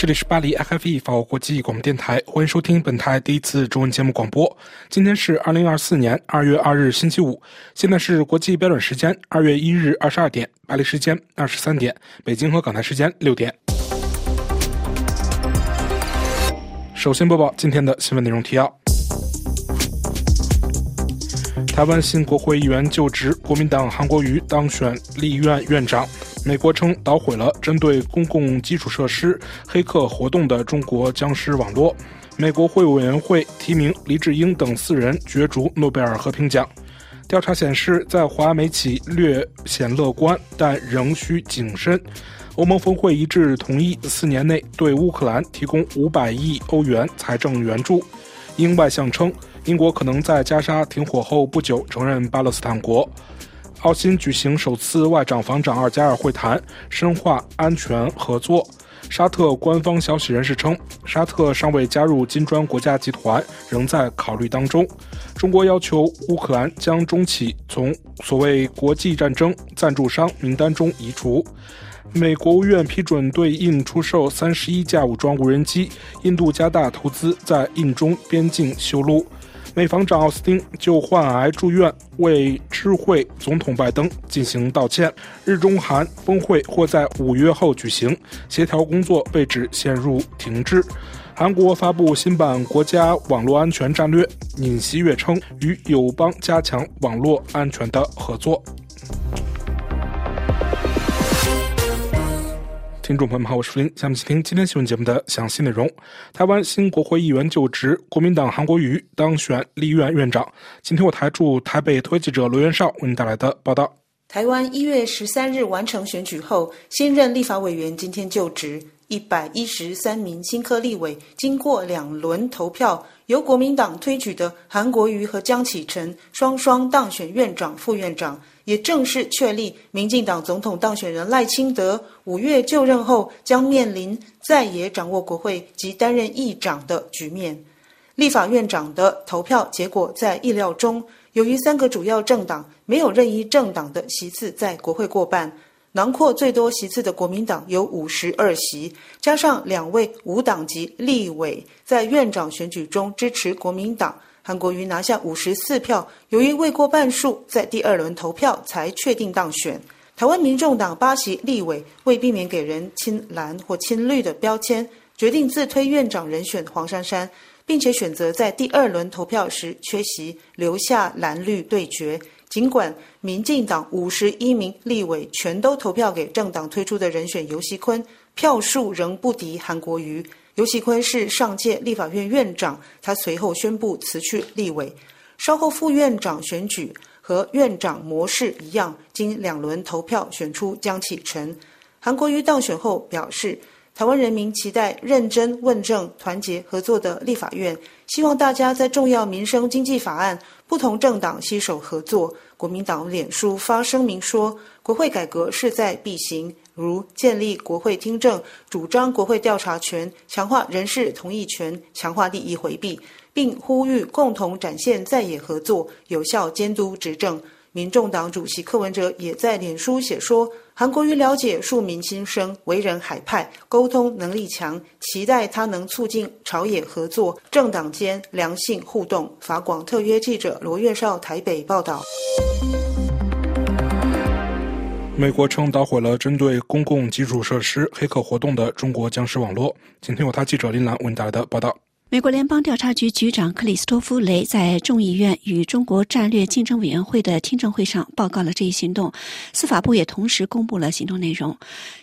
这里是巴黎 FFE 法国国际广播电台，欢迎收听本台第一次中文节目广播。今天是二零二四年二月二日星期五，现在是国际标准时间二月一日二十二点，巴黎时间二十三点，北京和港台时间六点。首先播报今天的新闻内容提要：台湾新国会议员就职，国民党韩国瑜当选立院院长。美国称捣毁了针对公共基础设施黑客活动的中国僵尸网络。美国会委员会提名黎智英等四人角逐诺贝尔和平奖。调查显示，在华美企略显乐观，但仍需谨慎。欧盟峰会一致同意四年内对乌克兰提供五百亿欧元财政援助。英外相称，英国可能在加沙停火后不久承认巴勒斯坦国。澳新举行首次外长防长二加二会谈，深化安全合作。沙特官方消息人士称，沙特尚未加入金砖国家集团，仍在考虑当中。中国要求乌克兰将中企从所谓国际战争赞助商名单中移除。美国务院批准对印出售三十一架武装无人机，印度加大投资在印中边境修路。美防长奥斯汀就患癌住院，为知会总统拜登进行道歉。日中韩峰会或在五月后举行，协调工作被指陷入停滞。韩国发布新版国家网络安全战略，尹锡悦称与友邦加强网络安全的合作。听众朋友们好，我是福林，下面请听今天新闻节目的详细内容。台湾新国会议员就职，国民党韩国瑜当选立院院长。今天我台驻台北特约记者罗元绍为您带来的报道。台湾一月十三日完成选举后，新任立法委员今天就职，一百一十三名新科立委经过两轮投票，由国民党推举的韩国瑜和江启臣双双当选院长、副院长。也正式确立，民进党总统当选人赖清德五月就任后将面临再也掌握国会及担任议长的局面。立法院长的投票结果在意料中，由于三个主要政党没有任意政党的席次在国会过半，囊括最多席次的国民党有五十二席，加上两位无党籍立委在院长选举中支持国民党。韩国瑜拿下五十四票，由于未过半数，在第二轮投票才确定当选。台湾民众党八席立委为避免给人亲蓝或亲绿的标签，决定自推院长人选黄珊珊，并且选择在第二轮投票时缺席，留下蓝绿对决。尽管民进党五十一名立委全都投票给政党推出的人选尤锡坤，票数仍不敌韩国瑜。尤喜坤是上届立法院院长，他随后宣布辞去立委。稍后副院长选举和院长模式一样，经两轮投票选出江启臣。韩国瑜当选后表示，台湾人民期待认真问政、团结合作的立法院，希望大家在重要民生经济法案，不同政党携手合作。国民党脸书发声明说，国会改革势在必行。如建立国会听证、主张国会调查权、强化人事同意权、强化利益回避，并呼吁共同展现在野合作，有效监督执政。民众党主席柯文哲也在脸书写说：“韩国瑜了解庶民心声，为人海派，沟通能力强，期待他能促进朝野合作、政党间良性互动。”法广特约记者罗月少台北报道。美国称捣毁了针对公共基础设施黑客活动的中国僵尸网络。请听由他记者林兰为您带来的报道。美国联邦调查局局长克里斯托夫·雷在众议院与中国战略竞争委员会的听证会上报告了这一行动。司法部也同时公布了行动内容。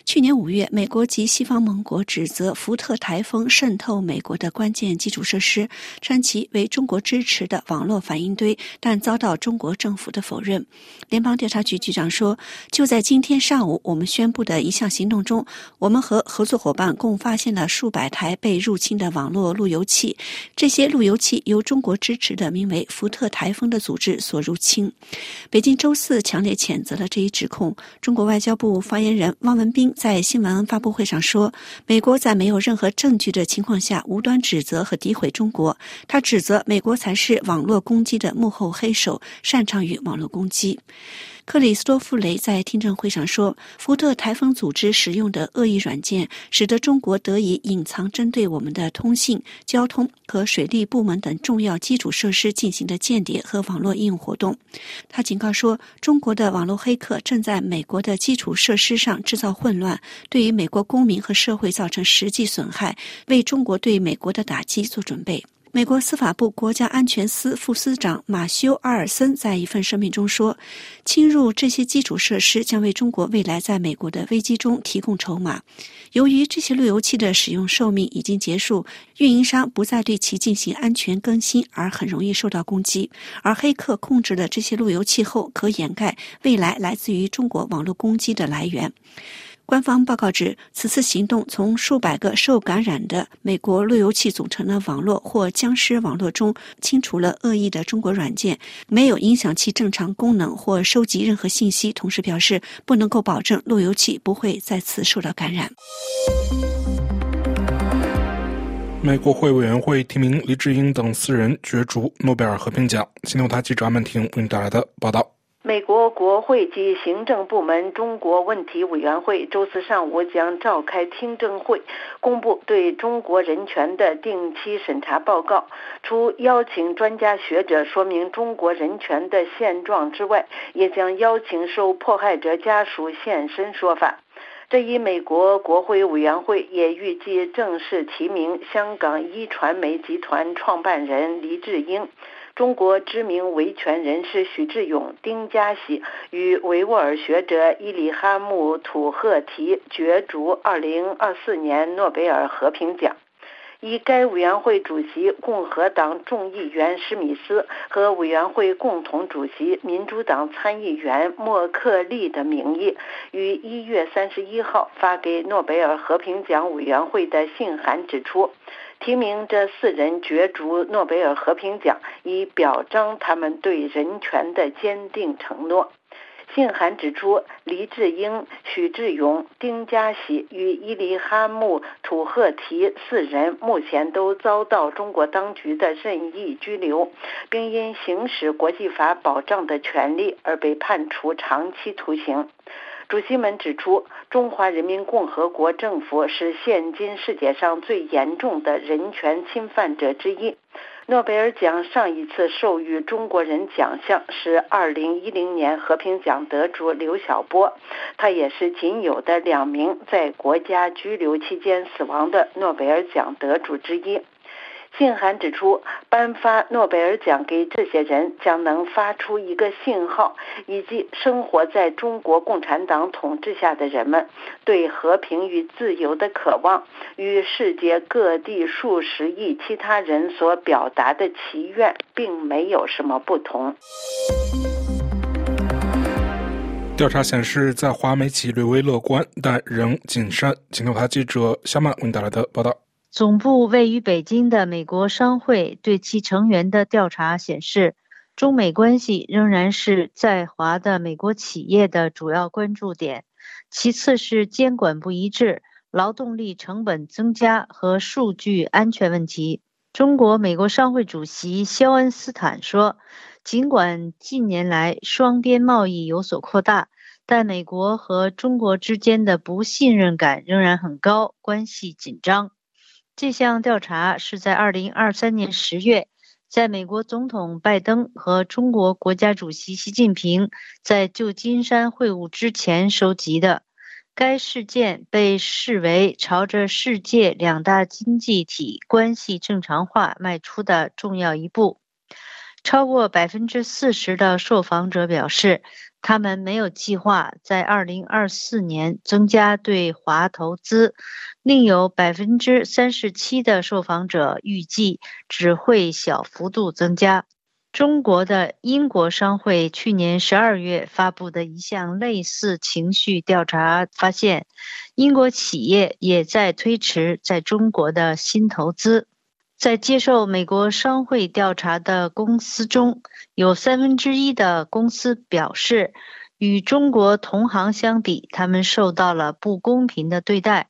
去年五月，美国及西方盟国指责福特台风渗透美国的关键基础设施，称其为中国支持的网络反应堆，但遭到中国政府的否认。联邦调查局局长说：“就在今天上午，我们宣布的一项行动中，我们和合作伙伴共发现了数百台被入侵的网络路由器。”这些路由器由中国支持的名为“福特台风”的组织所入侵。北京周四强烈谴责了这一指控。中国外交部发言人汪文斌在新闻发布会上说：“美国在没有任何证据的情况下无端指责和诋毁中国。他指责美国才是网络攻击的幕后黑手，擅长于网络攻击。”克里斯多夫雷在听证会上说，福特台风组织使用的恶意软件，使得中国得以隐藏针对我们的通信、交通和水利部门等重要基础设施进行的间谍和网络应用活动。他警告说，中国的网络黑客正在美国的基础设施上制造混乱，对于美国公民和社会造成实际损害，为中国对美国的打击做准备。美国司法部国家安全司副司长马修·阿尔森在一份声明中说：“侵入这些基础设施将为中国未来在美国的危机中提供筹码。由于这些路由器的使用寿命已经结束，运营商不再对其进行安全更新，而很容易受到攻击。而黑客控制了这些路由器后，可掩盖未来来自于中国网络攻击的来源。”官方报告指，此次行动从数百个受感染的美国路由器组成的网络或僵尸网络中清除了恶意的中国软件，没有影响其正常功能或收集任何信息。同时表示，不能够保证路由器不会再次受到感染。美国会委员会提名黎智英等四人角逐诺贝尔和平奖。新闻台记者阿曼婷为你带来的报道。美国国会及行政部门中国问题委员会周四上午将召开听证会，公布对中国人权的定期审查报告。除邀请专家学者说明中国人权的现状之外，也将邀请受迫害者家属现身说法。这一美国国会委员会也预计正式提名香港一传媒集团创办人黎智英。中国知名维权人士许志勇、丁家喜与维吾尔学者伊里哈木·土赫提角逐2024年诺贝尔和平奖。以该委员会主席共和党众议员施米斯和委员会共同主席民主党参议员莫克利的名义，于一月三十一号发给诺贝尔和平奖委员会的信函指出。提名这四人角逐诺贝尔和平奖，以表彰他们对人权的坚定承诺。信函指出，黎智英、许志勇、丁家喜与伊犁哈木·土赫提四人目前都遭到中国当局的任意拘留，并因行使国际法保障的权利而被判处长期徒刑。主席们指出，中华人民共和国政府是现今世界上最严重的人权侵犯者之一。诺贝尔奖上一次授予中国人奖项是2010年和平奖得主刘晓波，他也是仅有的两名在国家拘留期间死亡的诺贝尔奖得主之一。信函指出，颁发诺贝尔奖给这些人将能发出一个信号，以及生活在中国共产党统治下的人们对和平与自由的渴望，与世界各地数十亿其他人所表达的祈愿并没有什么不同。调查显示，在华美企略微乐观，但仍谨慎。请听台记者肖曼为您带来的报道。总部位于北京的美国商会对其成员的调查显示，中美关系仍然是在华的美国企业的主要关注点。其次是监管不一致、劳动力成本增加和数据安全问题。中国美国商会主席肖恩斯坦说：“尽管近年来双边贸易有所扩大，但美国和中国之间的不信任感仍然很高，关系紧张。”这项调查是在2023年10月，在美国总统拜登和中国国家主席习近平在旧金山会晤之前收集的。该事件被视为朝着世界两大经济体关系正常化迈出的重要一步。超过百分之四十的受访者表示。他们没有计划在2024年增加对华投资，另有百分之三十七的受访者预计只会小幅度增加。中国的英国商会去年十二月发布的一项类似情绪调查发现，英国企业也在推迟在中国的新投资。在接受美国商会调查的公司中，有三分之一的公司表示，与中国同行相比，他们受到了不公平的对待。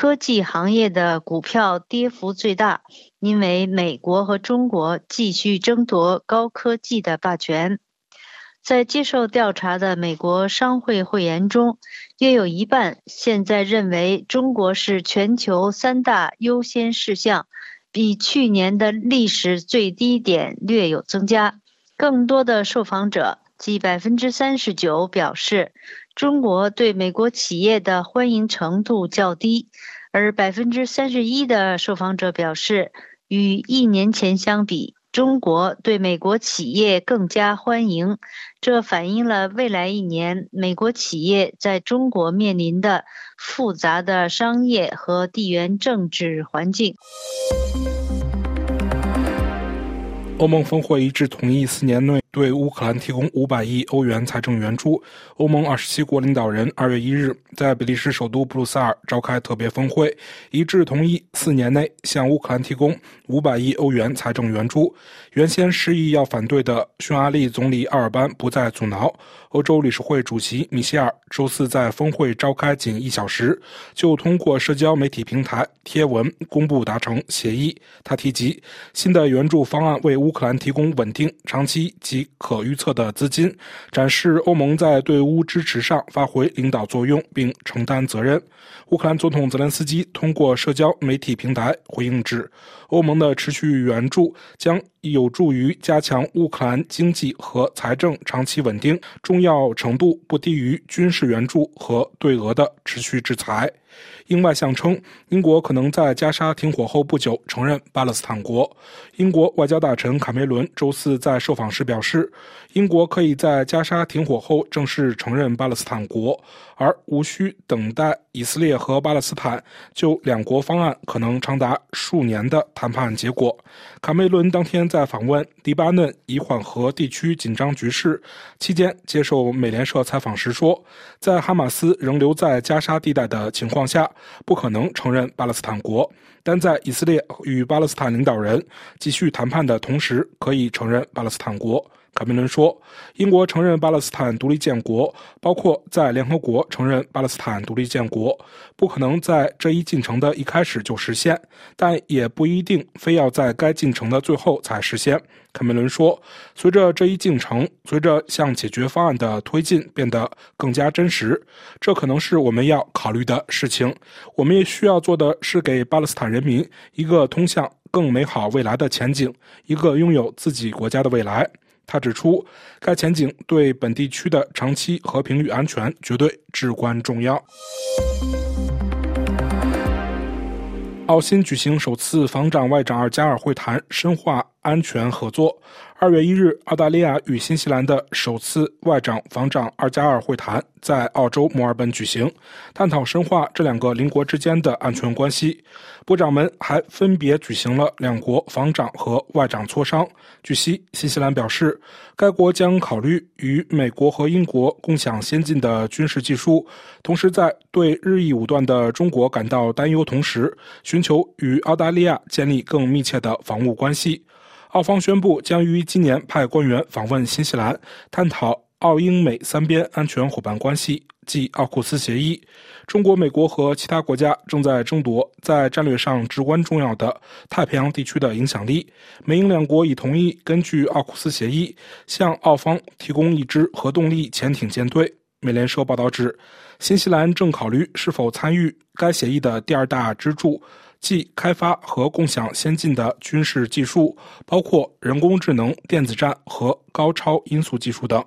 科技行业的股票跌幅最大，因为美国和中国继续争夺高科技的霸权。在接受调查的美国商会会员中，约有一半现在认为中国是全球三大优先事项，比去年的历史最低点略有增加。更多的受访者，即百分之三十九表示，中国对美国企业的欢迎程度较低，而百分之三十一的受访者表示，与一年前相比。中国对美国企业更加欢迎，这反映了未来一年美国企业在中国面临的复杂的商业和地缘政治环境。欧盟峰会一致同意四年内对乌克兰提供五百亿欧元财政援助。欧盟二十七国领导人二月一日在比利时首都布鲁塞尔召开特别峰会，一致同意四年内向乌克兰提供五百亿欧元财政援助。原先示意要反对的匈牙利总理奥尔班不再阻挠。欧洲理事会主席米歇尔周四在峰会召开仅一小时，就通过社交媒体平台贴文公布达成协议。他提及新的援助方案为乌克兰提供稳定、长期及可预测的资金，展示欧盟在对乌支持上发挥领导作用并承担责任。乌克兰总统泽连斯基通过社交媒体平台回应指，欧盟的持续援助将。有有助于加强乌克兰经济和财政长期稳定，重要程度不低于军事援助和对俄的持续制裁。英外相称，英国可能在加沙停火后不久承认巴勒斯坦国。英国外交大臣卡梅伦周四在受访时表示，英国可以在加沙停火后正式承认巴勒斯坦国，而无需等待以色列和巴勒斯坦就两国方案可能长达数年的谈判结果。卡梅伦当天在访问黎巴嫩以缓和地区紧张局势期间接受美联社采访时说，在哈马斯仍留在加沙地带的情况下。不可能承认巴勒斯坦国，但在以色列与巴勒斯坦领导人继续谈判的同时，可以承认巴勒斯坦国。卡梅伦说：“英国承认巴勒斯坦独立建国，包括在联合国承认巴勒斯坦独立建国，不可能在这一进程的一开始就实现，但也不一定非要在该进程的最后才实现。”卡梅伦说：“随着这一进程，随着向解决方案的推进变得更加真实，这可能是我们要考虑的事情。我们也需要做的是给巴勒斯坦人民一个通向更美好未来的前景，一个拥有自己国家的未来。”他指出，该前景对本地区的长期和平与安全绝对至关重要。澳新举行首次防长外长二加二会谈，深化安全合作。二月一日，澳大利亚与新西兰的首次外长、防长二加二会谈在澳洲墨尔本举行，探讨深化这两个邻国之间的安全关系。部长们还分别举行了两国防长和外长磋商。据悉，新西兰表示，该国将考虑与美国和英国共享先进的军事技术，同时在对日益武断的中国感到担忧同时，寻求与澳大利亚建立更密切的防务关系。澳方宣布将于今年派官员访问新西兰，探讨澳英美三边安全伙伴关系，即奥库斯协议。中国、美国和其他国家正在争夺在战略上至关重要的太平洋地区的影响力。美英两国已同意根据奥库斯协议向澳方提供一支核动力潜艇舰队。美联社报道指，新西兰正考虑是否参与该协议的第二大支柱。即开发和共享先进的军事技术，包括人工智能、电子战和高超音速技术等。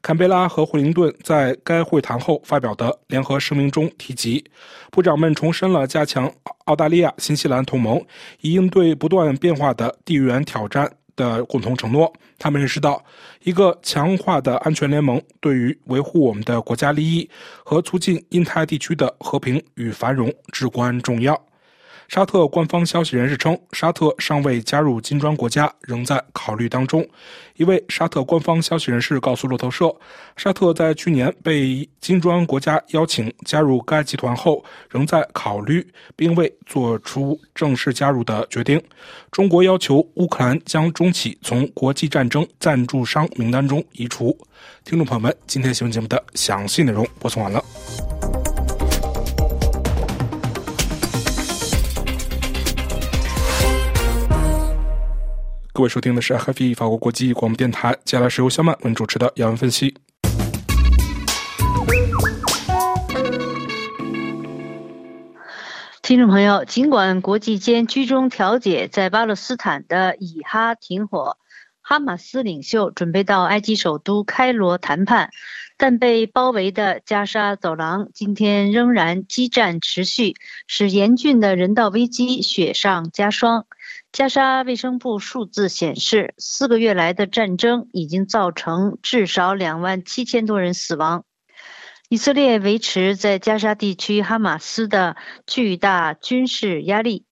坎贝拉和惠灵顿在该会谈后发表的联合声明中提及，部长们重申了加强澳大利亚、新西兰同盟，以应对不断变化的地缘挑战的共同承诺。他们认识到，一个强化的安全联盟对于维护我们的国家利益和促进印太地区的和平与繁荣至关重要。沙特官方消息人士称，沙特尚未加入金砖国家，仍在考虑当中。一位沙特官方消息人士告诉路透社，沙特在去年被金砖国家邀请加入该集团后，仍在考虑，并未做出正式加入的决定。中国要求乌克兰将中企从国际战争赞助商名单中移除。听众朋友们，今天新闻节目的详细内容播送完了。各位收听的是 HFE 法国国际广播电台，接下来是由小曼为您主持的要闻分析。听众朋友，尽管国际间居中调解在巴勒斯坦的以哈停火，哈马斯领袖准备到埃及首都开罗谈判，但被包围的加沙走廊今天仍然激战持续，使严峻的人道危机雪上加霜。加沙卫生部数字显示，四个月来的战争已经造成至少两万七千多人死亡。以色列维持在加沙地区哈马斯的巨大军事压力，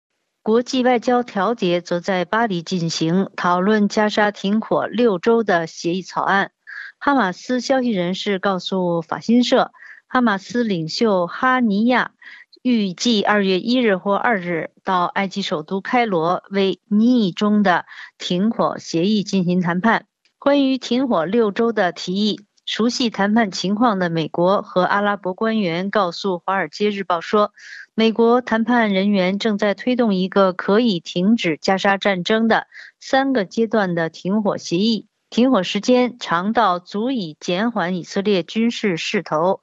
国际外交调解则在巴黎进行，讨论加沙停火六周的协议草案。哈马斯消息人士告诉法新社，哈马斯领袖哈尼亚。预计二月一日或二日到埃及首都开罗，为拟议中的停火协议进行谈判。关于停火六周的提议，熟悉谈判情况的美国和阿拉伯官员告诉《华尔街日报》说，美国谈判人员正在推动一个可以停止加沙战争的三个阶段的停火协议，停火时间长到足以减缓以色列军事势头。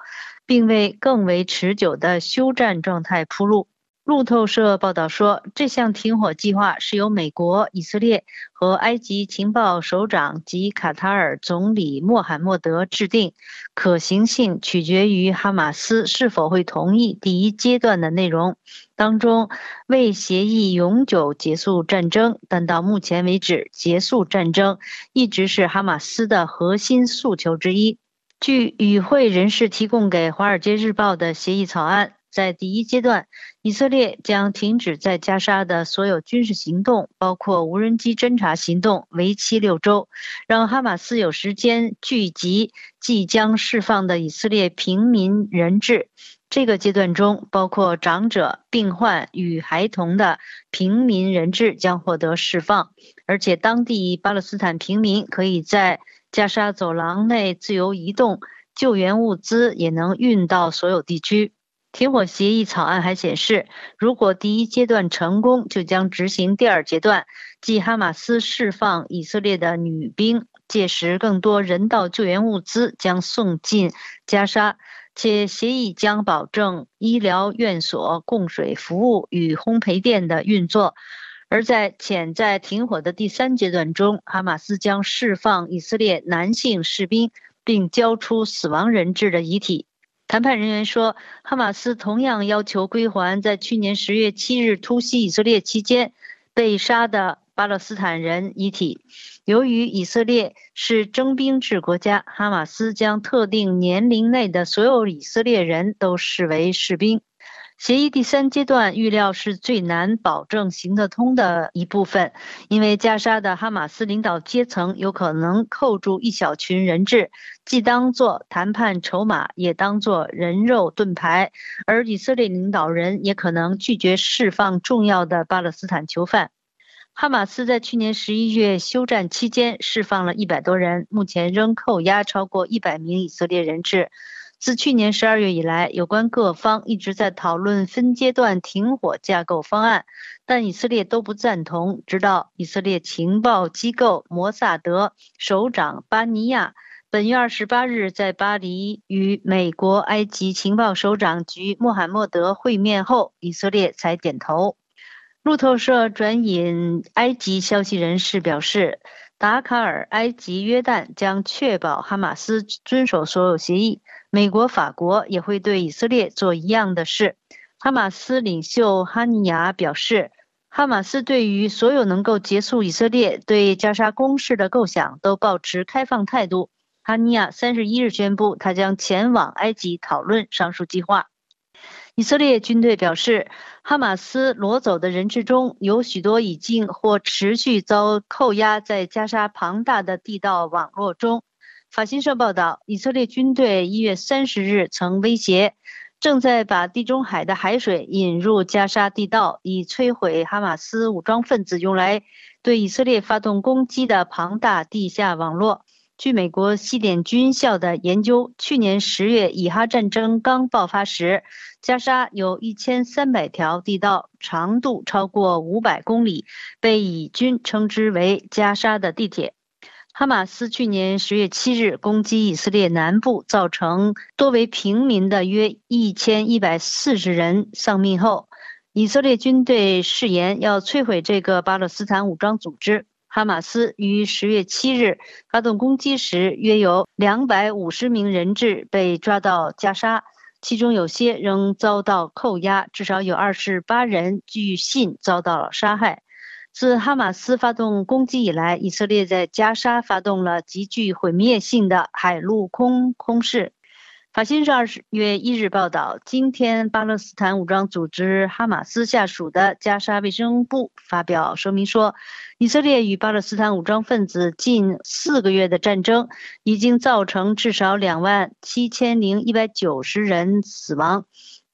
并为更为持久的休战状态铺路。路透社报道说，这项停火计划是由美国、以色列和埃及情报首长及卡塔尔总理穆罕默德制定，可行性取决于哈马斯是否会同意第一阶段的内容，当中为协议永久结束战争。但到目前为止，结束战争一直是哈马斯的核心诉求之一。据与会人士提供给《华尔街日报》的协议草案，在第一阶段，以色列将停止在加沙的所有军事行动，包括无人机侦察行动，为期六周，让哈马斯有时间聚集即将释放的以色列平民人质。这个阶段中，包括长者、病患与孩童的平民人质将获得释放，而且当地巴勒斯坦平民可以在。加沙走廊内自由移动，救援物资也能运到所有地区。停火协议草案还显示，如果第一阶段成功，就将执行第二阶段，即哈马斯释放以色列的女兵。届时，更多人道救援物资将送进加沙，且协议将保证医疗院所、供水服务与烘焙店的运作。而在潜在停火的第三阶段中，哈马斯将释放以色列男性士兵，并交出死亡人质的遗体。谈判人员说，哈马斯同样要求归还在去年十月七日突袭以色列期间被杀的巴勒斯坦人遗体。由于以色列是征兵制国家，哈马斯将特定年龄内的所有以色列人都视为士兵。协议第三阶段预料是最难保证行得通的一部分，因为加沙的哈马斯领导阶层有可能扣住一小群人质，既当作谈判筹码，也当作人肉盾牌；而以色列领导人也可能拒绝释放重要的巴勒斯坦囚犯。哈马斯在去年十一月休战期间释放了一百多人，目前仍扣押超过一百名以色列人质。自去年十二月以来，有关各方一直在讨论分阶段停火架构方案，但以色列都不赞同。直到以色列情报机构摩萨德首长巴尼亚本月二十八日在巴黎与美国埃及情报首长局穆罕默德会面后，以色列才点头。路透社转引埃及消息人士表示，达卡尔、埃及、约旦将确保哈马斯遵守所有协议。美国、法国也会对以色列做一样的事。哈马斯领袖哈尼亚表示，哈马斯对于所有能够结束以色列对加沙攻势的构想都保持开放态度。哈尼亚三十一日宣布，他将前往埃及讨论上述计划。以色列军队表示，哈马斯掳走的人质中有许多已经或持续遭扣押在加沙庞大的地道网络中。法新社报道，以色列军队一月三十日曾威胁，正在把地中海的海水引入加沙地道，以摧毁哈马斯武装分子用来对以色列发动攻击的庞大地下网络。据美国西点军校的研究，去年十月以哈战争刚爆发时，加沙有一千三百条地道，长度超过五百公里，被以军称之为“加沙的地铁”。哈马斯去年十月七日攻击以色列南部，造成多为平民的约一千一百四十人丧命后，以色列军队誓言要摧毁这个巴勒斯坦武装组织。哈马斯于十月七日发动攻击时，约有两百五十名人质被抓到加沙，其中有些仍遭到扣押，至少有二十八人据信遭到了杀害。自哈马斯发动攻击以来，以色列在加沙发动了极具毁灭性的海陆空攻势。法新社二月一日报道，今天巴勒斯坦武装组织哈马斯下属的加沙卫生部发表声明说，以色列与巴勒斯坦武装分子近四个月的战争已经造成至少两万七千零一百九十人死亡。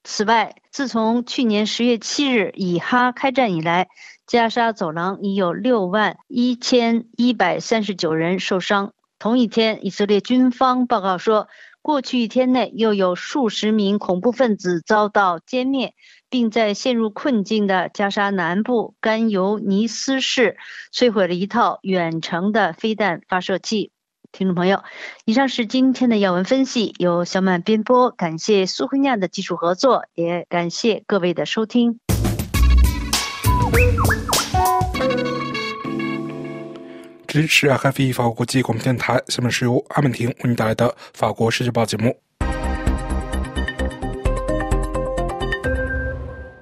此外，自从去年十月七日以哈开战以来，加沙走廊已有六万一千一百三十九人受伤。同一天，以色列军方报告说，过去一天内又有数十名恐怖分子遭到歼灭，并在陷入困境的加沙南部甘尤尼斯市摧毁了一套远程的飞弹发射器。听众朋友，以上是今天的要闻分析，由小满编播，感谢苏慧亚的技术合作，也感谢各位的收听。支持 RFE 法国国际广播电台，下面是由阿门婷为您带来的法国世界报节目。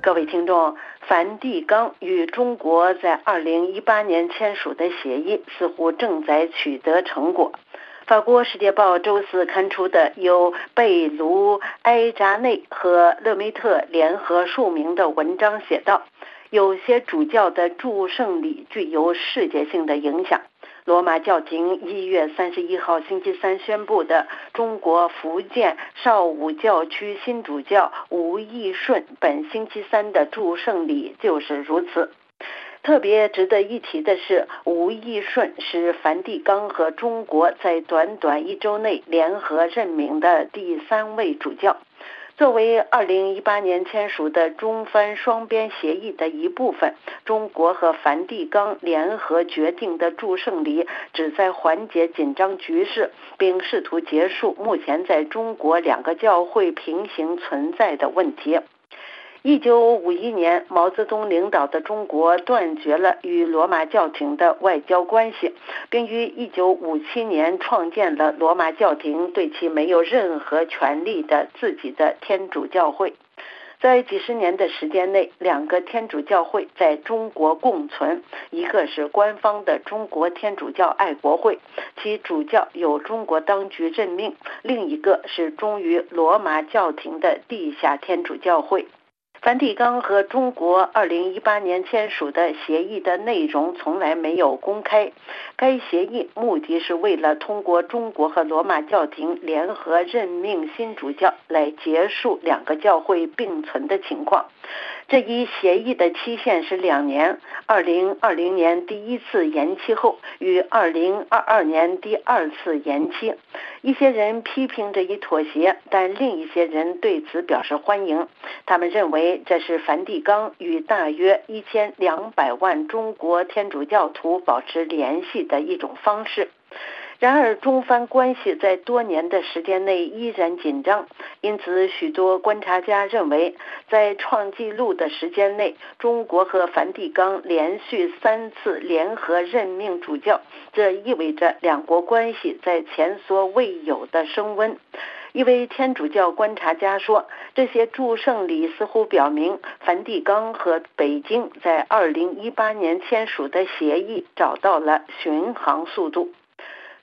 各位听众，梵蒂冈与中国在二零一八年签署的协议似乎正在取得成果。法国《世界报》周四刊出的由贝卢埃扎内和勒梅特联合署名的文章写道：“有些主教的祝圣礼具有世界性的影响。”罗马教廷一月三十一号星期三宣布的中国福建邵武教区新主教吴义顺本星期三的祝圣礼就是如此。特别值得一提的是，吴义顺是梵蒂冈和中国在短短一周内联合任命的第三位主教。作为2018年签署的中梵双边协议的一部分，中国和梵蒂冈联合决定的祝圣礼旨在缓解紧张局势，并试图结束目前在中国两个教会平行存在的问题。一九五一年，毛泽东领导的中国断绝了与罗马教廷的外交关系，并于一九五七年创建了罗马教廷对其没有任何权利的自己的天主教会。在几十年的时间内，两个天主教会在中国共存，一个是官方的中国天主教爱国会，其主教由中国当局任命；另一个是忠于罗马教廷的地下天主教会。梵蒂冈和中国2018年签署的协议的内容从来没有公开。该协议目的是为了通过中国和罗马教廷联合任命新主教来结束两个教会并存的情况。这一协议的期限是两年二零二零年第一次延期后，于二零二二年第二次延期。一些人批评这一妥协，但另一些人对此表示欢迎。他们认为这是梵蒂冈与大约一千两百万中国天主教徒保持联系的一种方式。然而，中梵关系在多年的时间内依然紧张，因此许多观察家认为，在创纪录的时间内，中国和梵蒂冈连续三次联合任命主教，这意味着两国关系在前所未有的升温。一位天主教观察家说：“这些祝圣礼似乎表明，梵蒂冈和北京在2018年签署的协议找到了巡航速度。”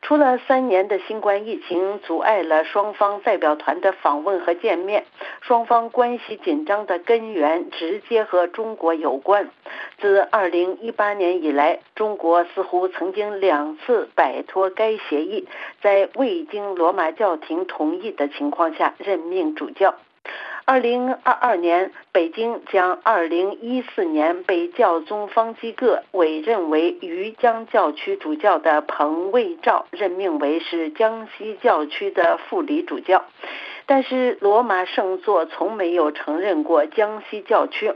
除了三年的新冠疫情阻碍了双方代表团的访问和见面，双方关系紧张的根源直接和中国有关。自2018年以来，中国似乎曾经两次摆脱该协议，在未经罗马教廷同意的情况下任命主教。二零二二年，北京将二零一四年被教宗方济各委任为渝江教区主教的彭卫照任命为是江西教区的副理主教。但是罗马圣座从没有承认过江西教区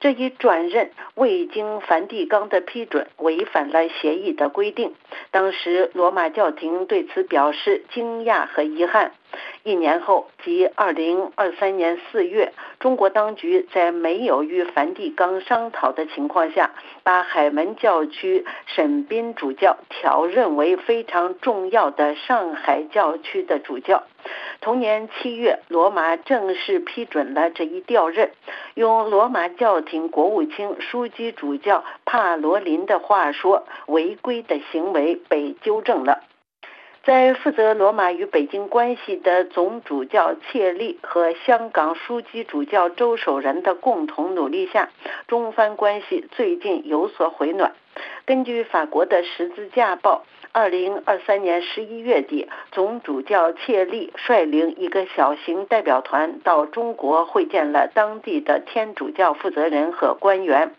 这一转任未经梵蒂冈的批准，违反了协议的规定。当时罗马教廷对此表示惊讶和遗憾。一年后，即二零二三年四月，中国当局在没有与梵蒂冈商讨的情况下，把海门教区沈斌主教调任为非常重要的上海教区的主教。同年七月，罗马正式批准了这一调任。用罗马教廷国务卿枢机主教帕罗林的话说：“违规的行为被纠正了。”在负责罗马与北京关系的总主教切利和香港枢机主教周守仁的共同努力下，中梵关系最近有所回暖。根据法国的《十字架报》。二零二三年十一月底，总主教切利率领一个小型代表团到中国会见了当地的天主教负责人和官员。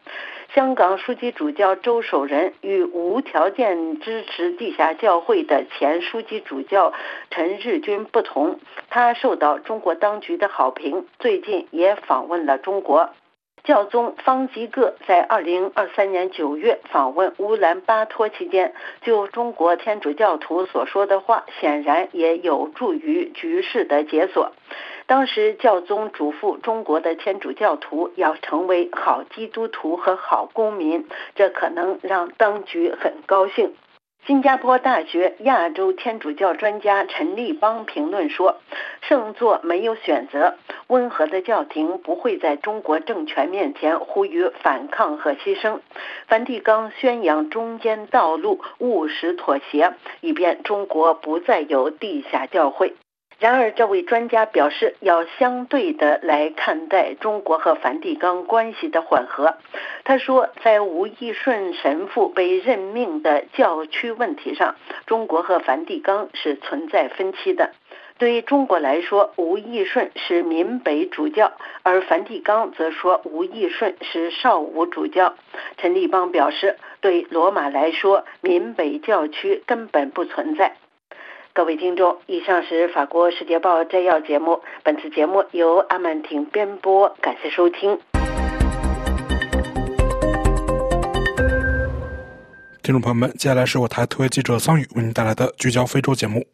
香港书记主教周守仁与无条件支持地下教会的前书记主教陈日君不同，他受到中国当局的好评，最近也访问了中国。教宗方济各在二零二三年九月访问乌兰巴托期间，就中国天主教徒所说的话，显然也有助于局势的解锁。当时教宗嘱咐中国的天主教徒要成为好基督徒和好公民，这可能让当局很高兴。新加坡大学亚洲天主教专家陈立邦评论说：“圣座没有选择，温和的教廷不会在中国政权面前呼吁反抗和牺牲。梵蒂冈宣扬中间道路，务实妥协，以便中国不再有地下教会。”然而，这位专家表示，要相对的来看待中国和梵蒂冈关系的缓和。他说，在吴义顺神父被任命的教区问题上，中国和梵蒂冈是存在分歧的。对于中国来说，吴义顺是闽北主教，而梵蒂冈则说吴义顺是少武主教。陈立邦表示，对罗马来说，闽北教区根本不存在。各位听众，以上是法国《世界报》摘要节目。本次节目由阿曼婷编播，感谢收听。听众朋友们，接下来是我台特约记者桑宇为您带来的聚焦非洲节目。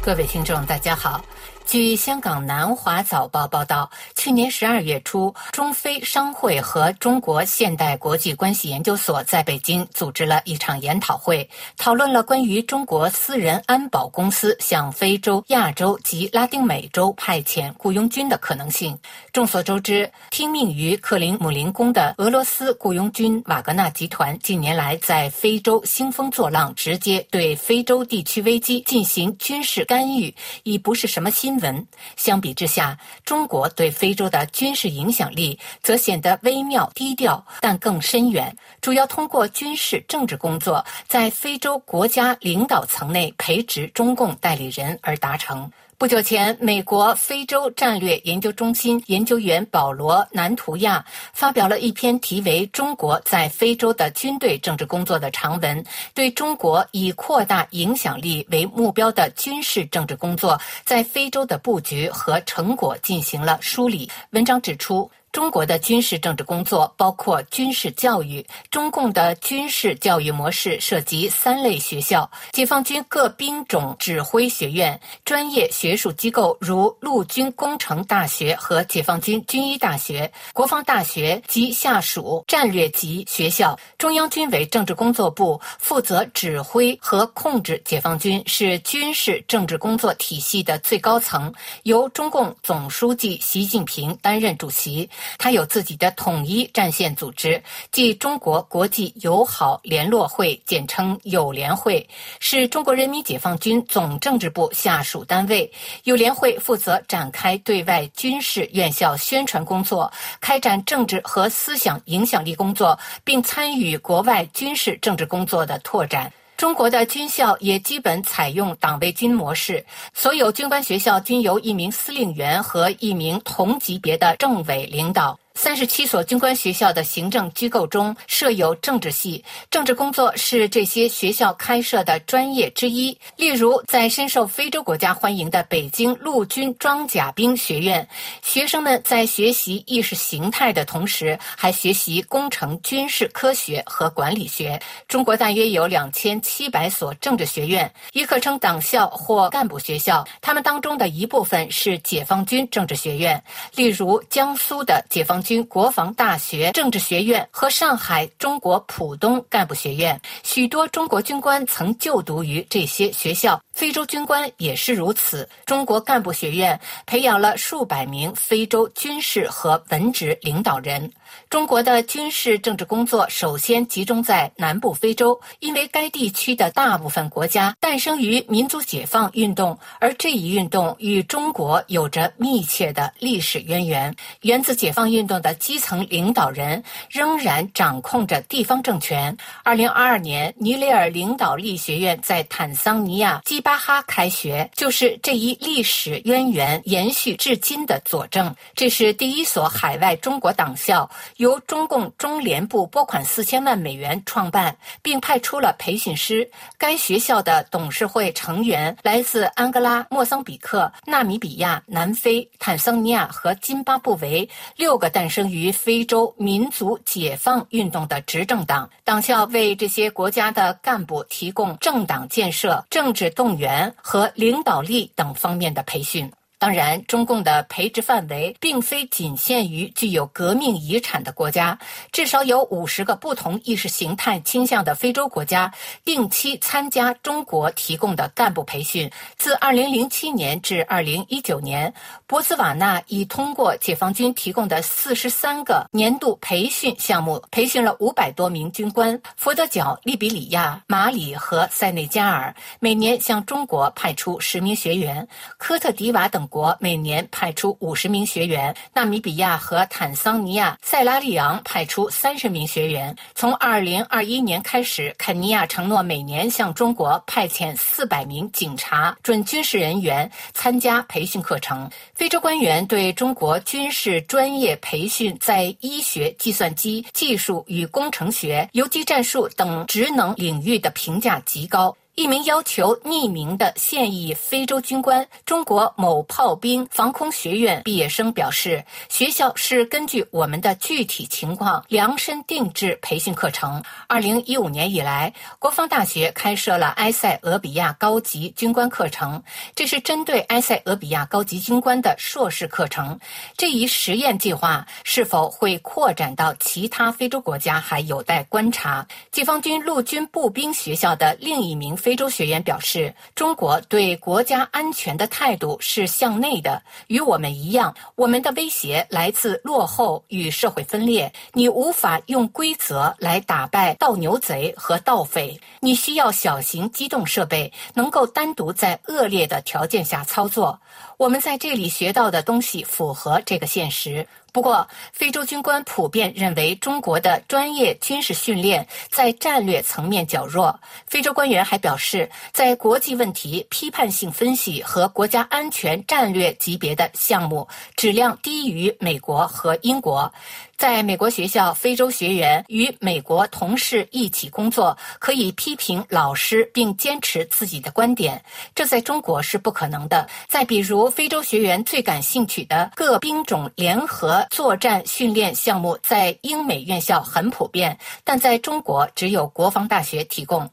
各位听众，大家好。据香港南华早报报道，去年十二月初，中非商会和中国现代国际关系研究所在北京组织了一场研讨会，讨论了关于中国私人安保公司向非洲、亚洲及拉丁美洲派遣雇佣军的可能性。众所周知，听命于克林姆林宫的俄罗斯雇佣军瓦格纳集团近年来在非洲兴风作浪，直接对非洲地区危机进行军事干预，已不是什么新。闻相比之下，中国对非洲的军事影响力则显得微妙低调，但更深远。主要通过军事政治工作，在非洲国家领导层内培植中共代理人而达成。不久前，美国非洲战略研究中心研究员保罗·南图亚发表了一篇题为《中国在非洲的军队政治工作》的长文，对中国以扩大影响力为目标的军事政治工作在非洲的布局和成果进行了梳理。文章指出。中国的军事政治工作包括军事教育。中共的军事教育模式涉及三类学校：解放军各兵种指挥学院、专业学术机构如陆军工程大学和解放军军医大学、国防大学及下属战略级学校。中央军委政治工作部负责指挥和控制解放军，是军事政治工作体系的最高层，由中共总书记习近平担任主席。他有自己的统一战线组织，即中国国际友好联络会，简称友联会，是中国人民解放军总政治部下属单位。友联会负责展开对外军事院校宣传工作，开展政治和思想影响力工作，并参与国外军事政治工作的拓展。中国的军校也基本采用党卫军模式，所有军官学校均由一名司令员和一名同级别的政委领导。三十七所军官学校的行政机构中设有政治系，政治工作是这些学校开设的专业之一。例如，在深受非洲国家欢迎的北京陆军装甲兵学院，学生们在学习意识形态的同时，还学习工程、军事科学和管理学。中国大约有两千七百所政治学院，也可称党校或干部学校。他们当中的一部分是解放军政治学院，例如江苏的解放。军国防大学政治学院和上海中国浦东干部学院，许多中国军官曾就读于这些学校。非洲军官也是如此。中国干部学院培养了数百名非洲军事和文职领导人。中国的军事政治工作首先集中在南部非洲，因为该地区的大部分国家诞生于民族解放运动，而这一运动与中国有着密切的历史渊源。源自解放运动的基层领导人仍然掌控着地方政权。二零二二年，尼雷尔领导力学院在坦桑尼亚基巴哈开学，就是这一历史渊源延续至今的佐证。这是第一所海外中国党校，由中共中联部拨款四千万美元创办，并派出了培训师。该学校的董事会成员来自安哥拉、莫桑比克、纳米比亚、南非、坦桑尼亚和津巴布韦六个诞生于非洲民族解放运动的执政党。党校为这些国家的干部提供政党建设、政治动。员和领导力等方面的培训。当然，中共的培植范围并非仅限于具有革命遗产的国家，至少有五十个不同意识形态倾向的非洲国家定期参加中国提供的干部培训。自二零零七年至二零一九年，博茨瓦纳已通过解放军提供的四十三个年度培训项目，培训了五百多名军官。佛得角、利比里亚、马里和塞内加尔每年向中国派出十名学员，科特迪瓦等。国每年派出五十名学员，纳米比亚和坦桑尼亚、塞拉利昂派出三十名学员。从二零二一年开始，肯尼亚承诺每年向中国派遣四百名警察、准军事人员参加培训课程。非洲官员对中国军事专业培训在医学、计算机技术与工程学、游击战术等职能领域的评价极高。一名要求匿名的现役非洲军官、中国某炮兵防空学院毕业生表示：“学校是根据我们的具体情况量身定制培训课程。二零一五年以来，国防大学开设了埃塞俄比亚高级军官课程，这是针对埃塞俄比亚高级军官的硕士课程。这一实验计划是否会扩展到其他非洲国家，还有待观察。”解放军陆军步兵学校的另一名。非洲学员表示：“中国对国家安全的态度是向内的，与我们一样。我们的威胁来自落后与社会分裂。你无法用规则来打败盗牛贼和盗匪。你需要小型机动设备，能够单独在恶劣的条件下操作。我们在这里学到的东西符合这个现实。”不过，非洲军官普遍认为中国的专业军事训练在战略层面较弱。非洲官员还表示，在国际问题批判性分析和国家安全战略级别的项目质量低于美国和英国。在美国学校，非洲学员与美国同事一起工作，可以批评老师并坚持自己的观点，这在中国是不可能的。再比如，非洲学员最感兴趣的各兵种联合作战训练项目，在英美院校很普遍，但在中国只有国防大学提供。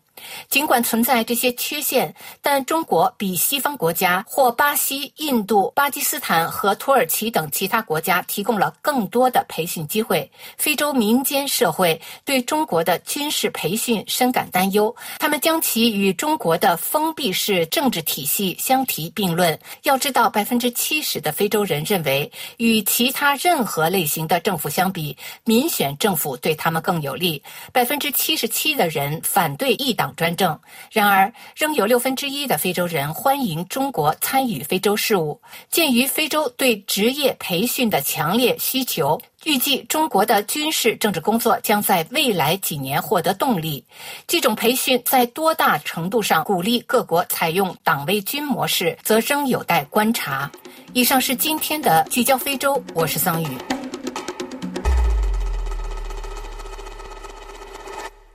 尽管存在这些缺陷，但中国比西方国家或巴西、印度、巴基斯坦和土耳其等其他国家提供了更多的培训机会。非洲民间社会对中国的军事培训深感担忧，他们将其与中国的封闭式政治体系相提并论。要知道，百分之七十的非洲人认为，与其他任何类型的政府相比，民选政府对他们更有利。百分之七十七的人反对一党。专政。然而，仍有六分之一的非洲人欢迎中国参与非洲事务。鉴于非洲对职业培训的强烈需求，预计中国的军事政治工作将在未来几年获得动力。这种培训在多大程度上鼓励各国采用党卫军模式，则仍有待观察。以上是今天的聚焦非洲，我是桑宇。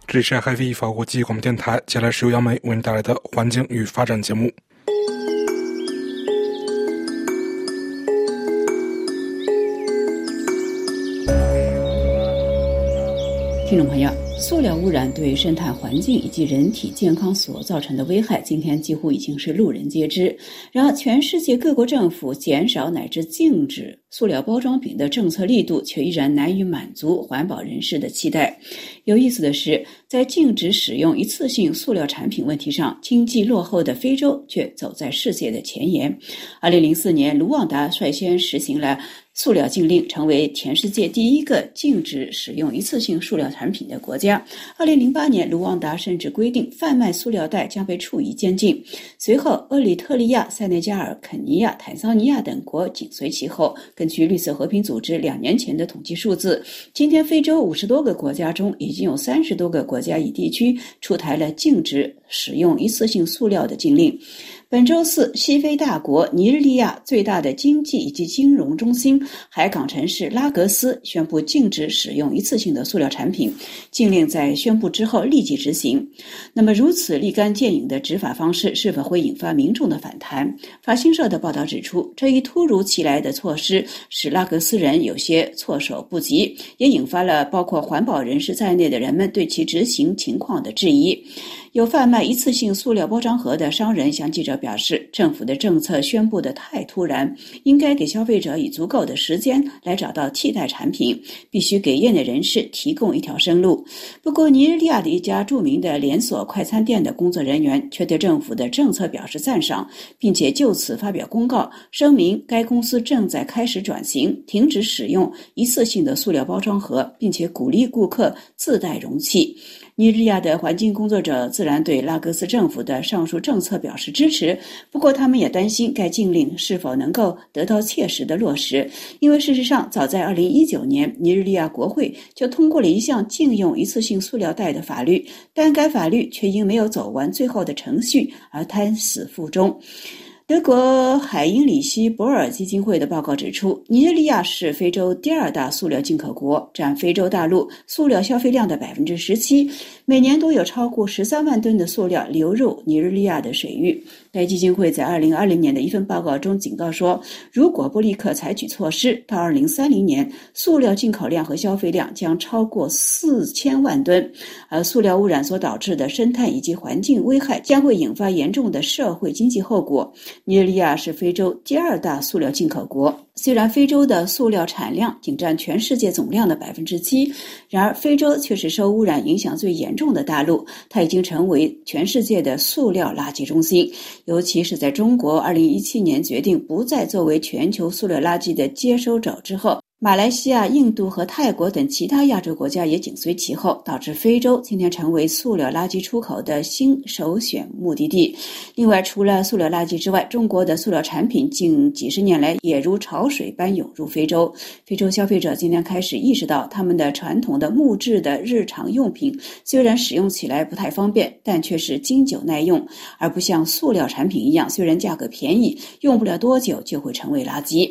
这里是海飞法国际广播电台，接下来是由杨梅为您带来的环境与发展节目。听众朋友。塑料污染对生态环境以及人体健康所造成的危害，今天几乎已经是路人皆知。然而，全世界各国政府减少乃至禁止塑料包装品的政策力度，却依然难以满足环保人士的期待。有意思的是，在禁止使用一次性塑料产品问题上，经济落后的非洲却走在世界的前沿。二零零四年，卢旺达率先实行了。塑料禁令成为全世界第一个禁止使用一次性塑料产品的国家。二零零八年，卢旺达甚至规定贩卖塑料袋将被处以监禁。随后，厄里特利亚、塞内加尔、肯尼亚、坦桑尼亚等国紧随其后。根据绿色和平组织两年前的统计数字，今天非洲五十多个国家中，已经有三十多个国家与地区出台了禁止使用一次性塑料的禁令。本周四，西非大国尼日利亚最大的经济以及金融中心海港城市拉格斯宣布禁止使用一次性的塑料产品，禁令在宣布之后立即执行。那么，如此立竿见影的执法方式是否会引发民众的反弹？法新社的报道指出，这一突如其来的措施使拉格斯人有些措手不及，也引发了包括环保人士在内的人们对其执行情况的质疑。有贩卖一次性塑料包装盒的商人向记者表示，政府的政策宣布的太突然，应该给消费者以足够的时间来找到替代产品，必须给业内人士提供一条生路。不过，尼日利亚的一家著名的连锁快餐店的工作人员却对政府的政策表示赞赏，并且就此发表公告，声明该公司正在开始转型，停止使用一次性的塑料包装盒，并且鼓励顾客自带容器。尼日利亚的环境工作者自然对拉各斯政府的上述政策表示支持，不过他们也担心该禁令是否能够得到切实的落实，因为事实上，早在2019年，尼日利亚国会就通过了一项禁用一次性塑料袋的法律，但该法律却因没有走完最后的程序而胎死腹中。德国海因里希·博尔基金会的报告指出，尼日利亚是非洲第二大塑料进口国，占非洲大陆塑料消费量的百分之十七，每年都有超过十三万吨的塑料流入尼日利亚的水域。该基金会在二零二零年的一份报告中警告说，如果不立刻采取措施，到二零三零年，塑料进口量和消费量将超过四千万吨，而塑料污染所导致的生态以及环境危害将会引发严重的社会经济后果。尼日利亚是非洲第二大塑料进口国。虽然非洲的塑料产量仅占全世界总量的百分之七，然而非洲却是受污染影响最严重的大陆。它已经成为全世界的塑料垃圾中心，尤其是在中国二零一七年决定不再作为全球塑料垃圾的接收者之后。马来西亚、印度和泰国等其他亚洲国家也紧随其后，导致非洲今天成为塑料垃圾出口的新首选目的地。另外，除了塑料垃圾之外，中国的塑料产品近几十年来也如潮水般涌入非洲。非洲消费者今天开始意识到，他们的传统的木质的日常用品虽然使用起来不太方便，但却是经久耐用，而不像塑料产品一样，虽然价格便宜，用不了多久就会成为垃圾。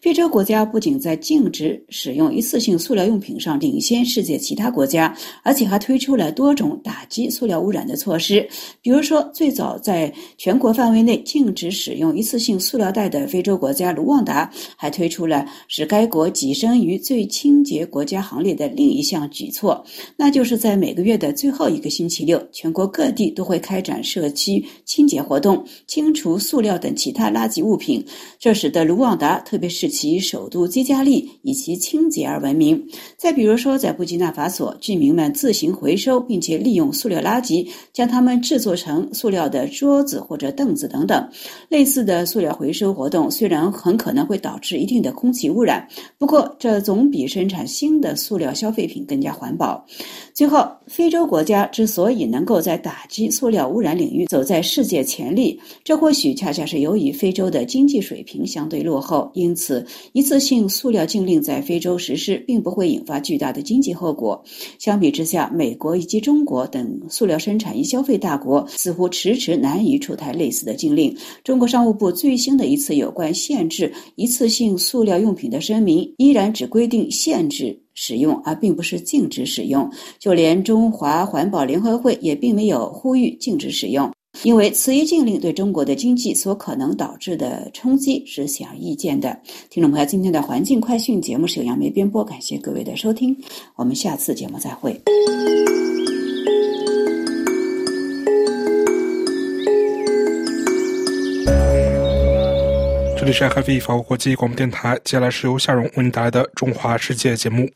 非洲国家不仅在禁禁止使用一次性塑料用品上领先世界其他国家，而且还推出了多种打击塑料污染的措施。比如说，最早在全国范围内禁止使用一次性塑料袋的非洲国家卢旺达，还推出了使该国跻身于最清洁国家行列的另一项举措，那就是在每个月的最后一个星期六，全国各地都会开展社区清洁活动，清除塑料等其他垃圾物品。这使得卢旺达，特别是其首都基加利。以其清洁而闻名。再比如说，在布基纳法索，居民们自行回收并且利用塑料垃圾，将它们制作成塑料的桌子或者凳子等等。类似的塑料回收活动虽然很可能会导致一定的空气污染，不过这总比生产新的塑料消费品更加环保。最后，非洲国家之所以能够在打击塑料污染领域走在世界前列，这或许恰恰是由于非洲的经济水平相对落后。因此，一次性塑料禁令在非洲实施，并不会引发巨大的经济后果。相比之下，美国以及中国等塑料生产与消费大国似乎迟迟难以出台类似的禁令。中国商务部最新的一次有关限制一次性塑料用品的声明，依然只规定限制。使用，而并不是禁止使用。就连中华环保联合会也并没有呼吁禁止使用，因为此一禁令对中国的经济所可能导致的冲击是显而易见的。听众朋友，今天的环境快讯节目是由杨梅编播，感谢各位的收听，我们下次节目再会。这里是 FV 法国国际广播电台，接下来是由夏荣为您带来的《中华世界》节目。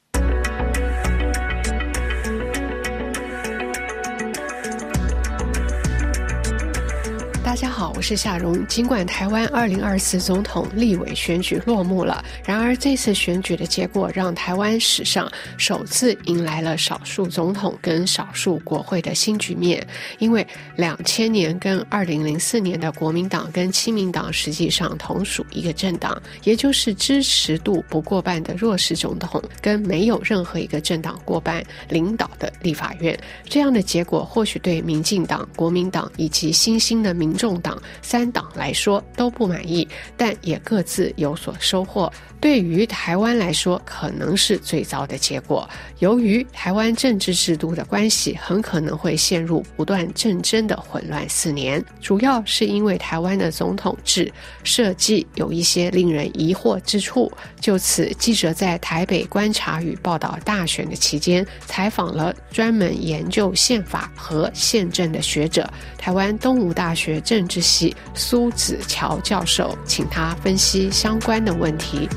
我是夏荣。尽管台湾二零二四总统、立委选举落幕了，然而这次选举的结果让台湾史上首次迎来了少数总统跟少数国会的新局面。因为两千年跟二零零四年的国民党跟亲民党实际上同属一个政党，也就是支持度不过半的弱势总统跟没有任何一个政党过半领导的立法院。这样的结果或许对民进党、国民党以及新兴的民。众党三党来说都不满意，但也各自有所收获。对于台湾来说，可能是最糟的结果。由于台湾政治制度的关系，很可能会陷入不断政争的混乱四年。主要是因为台湾的总统制设计有一些令人疑惑之处。就此，记者在台北观察与报道大选的期间，采访了专门研究宪法和宪政的学者——台湾东吴大学政治系苏子乔教授，请他分析相关的问题。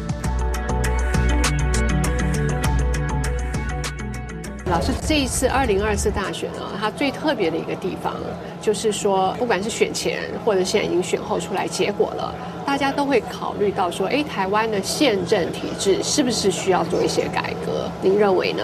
老师，这一次二零二四大选啊，它最特别的一个地方，就是说，不管是选前或者现在已经选后出来结果了，大家都会考虑到说，哎，台湾的宪政体制是不是需要做一些改革？您认为呢？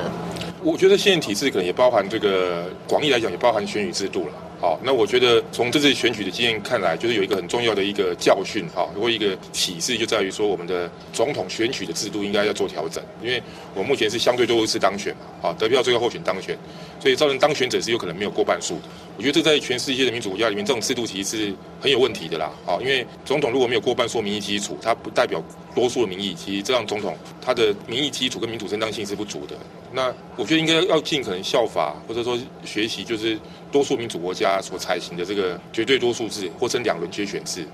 我觉得宪政体制可能也包含这个广义来讲，也包含选举制度了。好，那我觉得从这次选举的经验看来，就是有一个很重要的一个教训哈，或一个启示，就在于说我们的总统选举的制度应该要做调整，因为我目前是相对多一次当选嘛，好，得票最高候选当选，所以造成当选者是有可能没有过半数。我觉得这在全世界的民主国家里面，这种制度其实是很有问题的啦，好，因为总统如果没有过半数民意基础，他不代表多数的民意，其实这样总统他的民意基础跟民主正当性是不足的。那我觉得应该要尽可能效法或者说学习，就是多数民主国家所采行的这个绝对多数制，或称两轮决选制。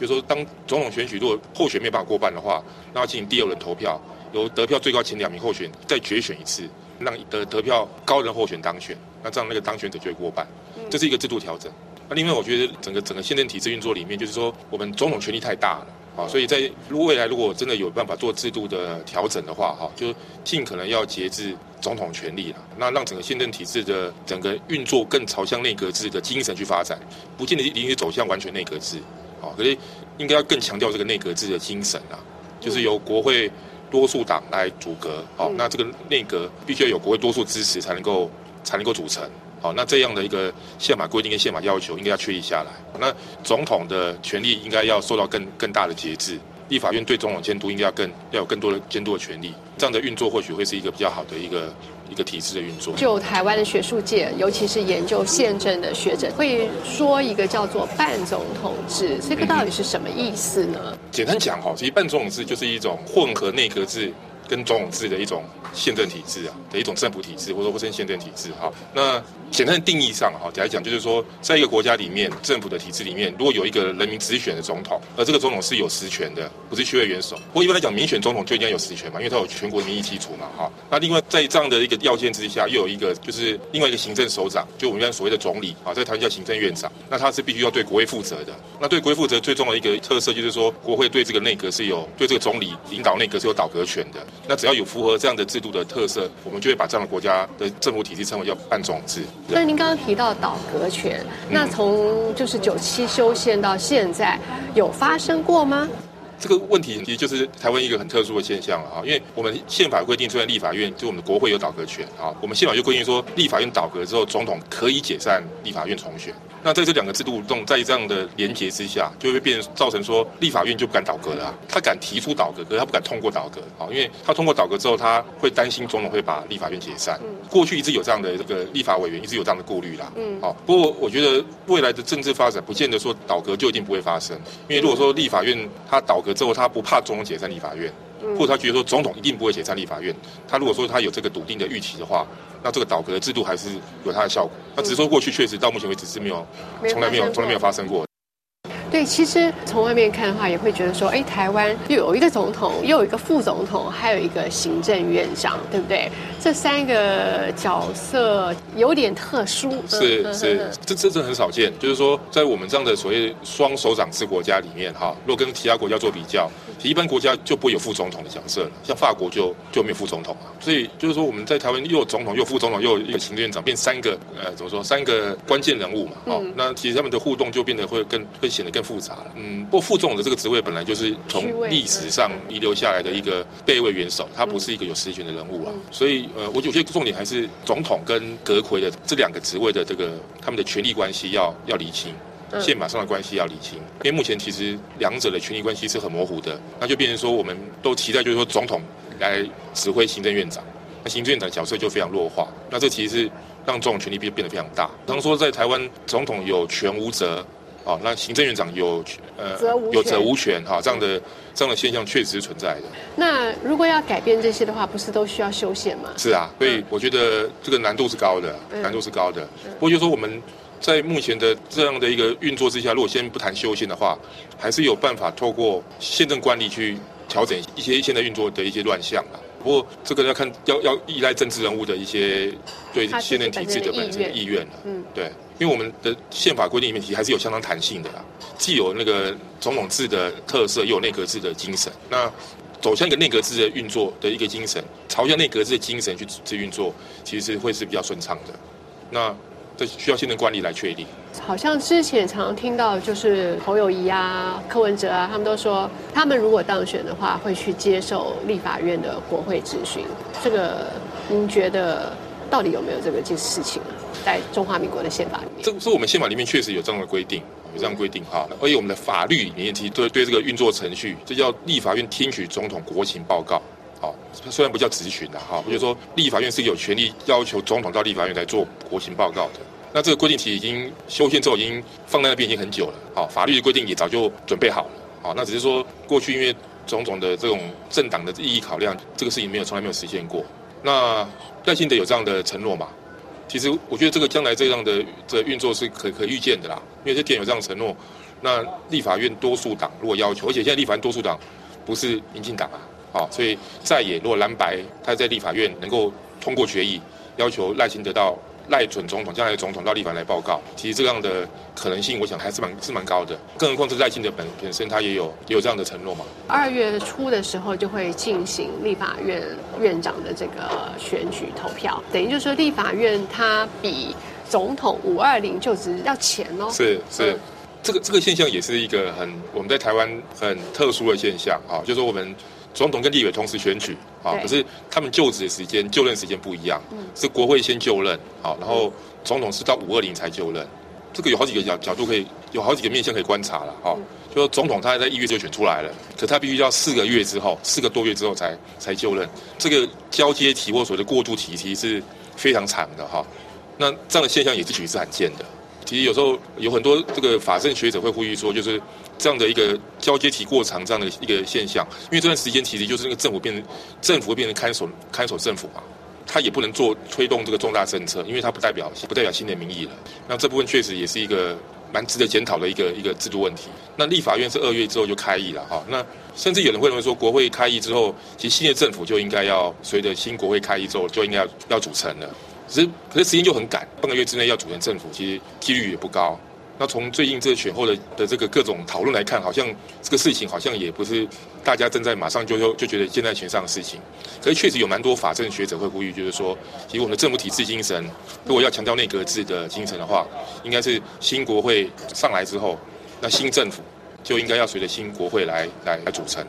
就是说，当总统选举如果候选没办法过半的话，那要进行第二轮投票，由得票最高前两名候选再决选一次，让得得票高人候选当选，那这样那个当选者就会过半。这是一个制度调整。那另外，我觉得整个整个宪政体制运作里面，就是说我们总统权力太大了。好，所以在未来如果真的有办法做制度的调整的话，哈，就尽可能要节制总统权力了，那让整个宪政体制的整个运作更朝向内阁制的精神去发展，不见得一定是走向完全内阁制，好，可是应该要更强调这个内阁制的精神啊，就是由国会多数党来组阁，好，那这个内阁必须要有国会多数支持才能够才能够组成。好，那这样的一个宪法规定跟宪法要求，应该要确立下来。那总统的权力应该要受到更更大的节制，立法院对总统监督应该要更要有更多的监督的权利。这样的运作或许会是一个比较好的一个一个体制的运作。就台湾的学术界，尤其是研究宪政的学者，会说一个叫做半总统制，这个到底是什么意思呢？简单讲哈，其实半总统制就是一种混合内阁制跟总统制的一种。宪政体制啊的一种政府体制，或者说不称宪政体制哈。那简单的定义上哈，来讲就是说，在一个国家里面，政府的体制里面，如果有一个人民直选的总统，而这个总统是有实权的，不是虚位元首。不过一般来讲，民选总统就应该有实权嘛，因为他有全国民意基础嘛哈。那另外在这样的一个要件之下，又有一个就是另外一个行政首长，就我们现在所谓的总理啊，在台湾叫行政院长，那他是必须要对国会负责的。那对国会负责最重要的一个特色就是说，国会对这个内阁是有对这个总理领导内阁是有导阁权的。那只要有符合这样的制度的特色，我们就会把这样的国家的政府体系称为叫半总制。那您刚刚提到倒阁权，那从就是九七修宪到现在，有发生过吗？这个问题其实就是台湾一个很特殊的现象了啊，因为我们宪法规定，虽然立法院就我们的国会有倒阁权啊，我们宪法就规定说，立法院倒阁之后，总统可以解散立法院重选。那在这两个制度中，在这样的连结之下，就会变造成说，立法院就不敢倒戈了。他敢提出倒戈，可是他不敢通过倒戈，好，因为他通过倒戈之后，他会担心总统会把立法院解散。过去一直有这样的这个立法委员一直有这样的顾虑啦。嗯，好，不过我觉得未来的政治发展不见得说倒戈就一定不会发生，因为如果说立法院他倒戈之后，他不怕总统解散立法院，或者他觉得说总统一定不会解散立法院，他如果说他有这个笃定的预期的话。那这个倒阁的制度还是有它的效果。那只是说过去确实到目前为止是没有，从来没有从来没有发生过。对，其实从外面看的话，也会觉得说，哎，台湾又有一个总统，又有一个副总统，还有一个行政院长，对不对？这三个角色有点特殊。是是，这这这很少见。就是说，在我们这样的所谓双手掌制国家里面，哈，如果跟其他国家做比较。一般国家就不会有副总统的角色了，像法国就就没有副总统啊。所以就是说，我们在台湾又有总统，又有副总统，又有一个行政院长，变三个呃，怎么说？三个关键人物嘛。哦，那其实他们的互动就变得会更会显得更复杂了。嗯，不过副总统的这个职位本来就是从历史上遗留下来的一个备位元首，他不是一个有实权的人物啊。所以呃，我有些重点还是总统跟阁魁的这两个职位的这个他们的权力关系要要理清。宪法上的关系要理清，因为目前其实两者的权力关系是很模糊的，那就变成说我们都期待就是说总统来指挥行政院长，那行政院长角色就非常弱化，那这其实是让这种权力变变得非常大。常说在台湾总统有权无责，啊，那行政院长有呃有责无权，哈，这样的这样的现象确实是存在的。那如果要改变这些的话，不是都需要修宪吗？是啊，所以我觉得这个难度是高的，难度是高的。不过就说我们。在目前的这样的一个运作之下，如果先不谈修宪的话，还是有办法透过宪政管理去调整一些现在运作的一些乱象啊。不过这个要看要要依赖政治人物的一些对现任体制的本身意愿了。嗯，对，因为我们的宪法规定里面其实还是有相当弹性的啦，既有那个总统制的特色，又有内阁制的精神。那走向一个内阁制的运作的一个精神，朝向内阁制的精神去去运作，其实会是比较顺畅的。那。这需要现任管理来确定。好像之前常常听到，就是侯友谊啊、柯文哲啊，他们都说，他们如果当选的话，会去接受立法院的国会质询。这个您觉得到底有没有这个件事情啊？在中华民国的宪法里面，这是我们宪法里面确实有这样的规定，有这样规定哈。而且我们的法律里面其实对对这个运作程序，这叫立法院听取总统国情报告。好，虽然不叫质询的哈，就是说立法院是有权利要求总统到立法院来做国情报告的。那这个规定其实已经修宪之后已经放在那边已经很久了。好，法律的规定也早就准备好了。好，那只是说过去因为种种的这种政党的意义考量，这个事情没有从来没有实现过。那赖清德有这样的承诺嘛？其实我觉得这个将来这样的这运作是可可预见的啦。因为这店有这样承诺，那立法院多数党如果要求，而且现在立法院多数党不是民进党啊。好，所以在野如果蓝白他在立法院能够通过决议，要求赖清德到赖准总统将来的总统到立法来报告，其实这样的可能性，我想还是蛮是蛮高的。更何况是赖清德本本身他也有也有这样的承诺嘛。二月初的时候就会进行立法院院长的这个选举投票，等于就是说立法院它比总统五二零就职要前哦。是是，这个这个现象也是一个很我们在台湾很特殊的现象啊，就是说我们。总统跟立委同时选举，啊，可是他们就职的时间、就任时间不一样，是国会先就任，好，然后总统是到五二零才就任，这个有好几个角角度可以，有好几个面向可以观察了，哈，就说总统他在一月就选出来了，可他必须要四个月之后，四个多月之后才才就任，这个交接期或所谓的过渡期其实是非常长的，哈，那这样的现象也是其实是罕见的。其实有时候有很多这个法政学者会呼吁说，就是这样的一个交接期过长这样的一个现象，因为这段时间其实就是那个政府变成政府变成看守看守政府嘛，他也不能做推动这个重大政策，因为他不代表不代表新的民意了。那这部分确实也是一个蛮值得检讨的一个一个制度问题。那立法院是二月之后就开议了哈，那甚至有人会认为说，国会开议之后，其实新的政府就应该要随着新国会开议之后就应该要要组成了。可是，可是时间就很赶，半个月之内要组成政府，其实几率也不高。那从最近这选后的的这个各种讨论来看，好像这个事情好像也不是大家正在马上就就就觉得箭在弦上的事情。可是确实有蛮多法政学者会呼吁，就是说，其实我们的政府体制精神，如果要强调内阁制的精神的话，应该是新国会上来之后，那新政府就应该要随着新国会来来来组成。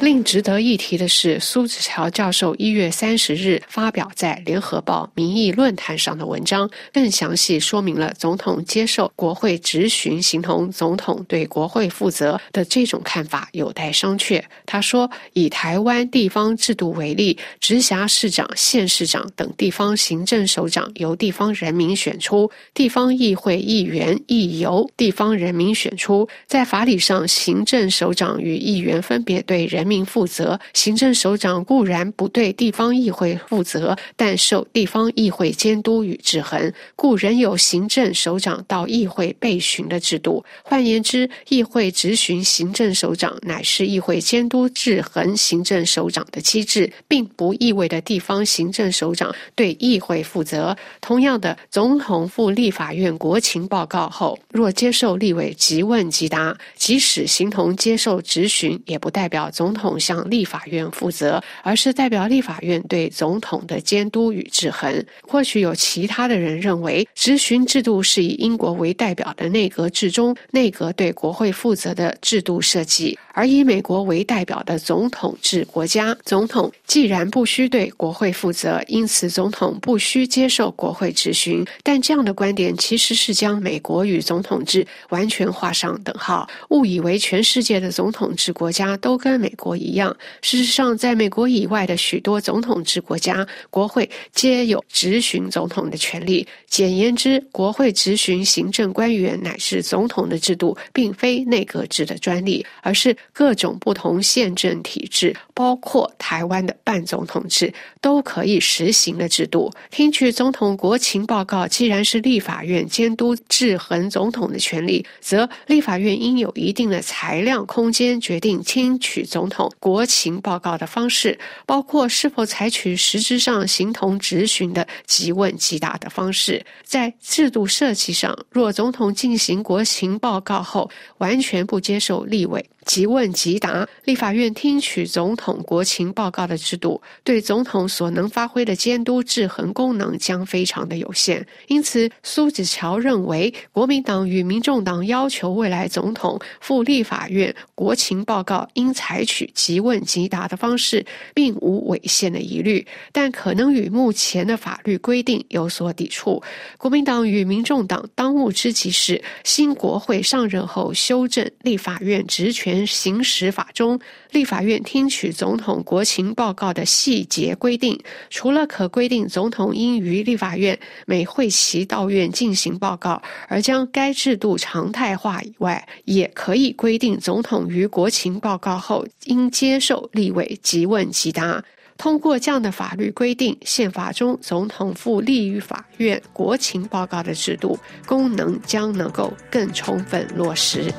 另值得一提的是，苏子乔教授一月三十日发表在《联合报》民意论坛上的文章，更详细说明了总统接受国会质询，形同总统对国会负责的这种看法有待商榷。他说，以台湾地方制度为例，直辖市长、县市长等地方行政首长由地方人民选出，地方议会议员亦由地方人民选出。在法理上，行政首长与议员分别对人。民负责，行政首长固然不对地方议会负责，但受地方议会监督与制衡，故仍有行政首长到议会备询的制度。换言之，议会质询行政首长，乃是议会监督制衡行政首长的机制，并不意味着地方行政首长对议会负责。同样的，总统赴立法院国情报告后，若接受立委即问即答，即使形同接受质询，也不代表总统。统向立法院负责，而是代表立法院对总统的监督与制衡。或许有其他的人认为，执行制度是以英国为代表的内阁制中内阁对国会负责的制度设计。而以美国为代表的总统制国家，总统既然不需对国会负责，因此总统不需接受国会质询。但这样的观点其实是将美国与总统制完全画上等号，误以为全世界的总统制国家都跟美国一样。事实上，在美国以外的许多总统制国家，国会皆有质询总统的权利。简言之，国会质询行政官员乃是总统的制度，并非内阁制的专利，而是。各种不同宪政体制，包括台湾的半总统制，都可以实行的制度。听取总统国情报告，既然是立法院监督制衡总统的权利，则立法院应有一定的裁量空间，决定听取总统国情报告的方式，包括是否采取实质上形同质询的即问即答的方式。在制度设计上，若总统进行国情报告后，完全不接受立委。即问即答，立法院听取总统国情报告的制度，对总统所能发挥的监督制衡功能将非常的有限。因此，苏子乔认为，国民党与民众党要求未来总统赴立法院国情报告应采取即问即答的方式，并无违宪的疑虑，但可能与目前的法律规定有所抵触。国民党与民众党当务之急是，新国会上任后修正立法院职权。行使法中，立法院听取总统国情报告的细节规定，除了可规定总统应于立法院每会期到院进行报告，而将该制度常态化以外，也可以规定总统于国情报告后应接受立委即问即答。通过这样的法律规定，宪法中总统赴立于法院国情报告的制度功能将能够更充分落实。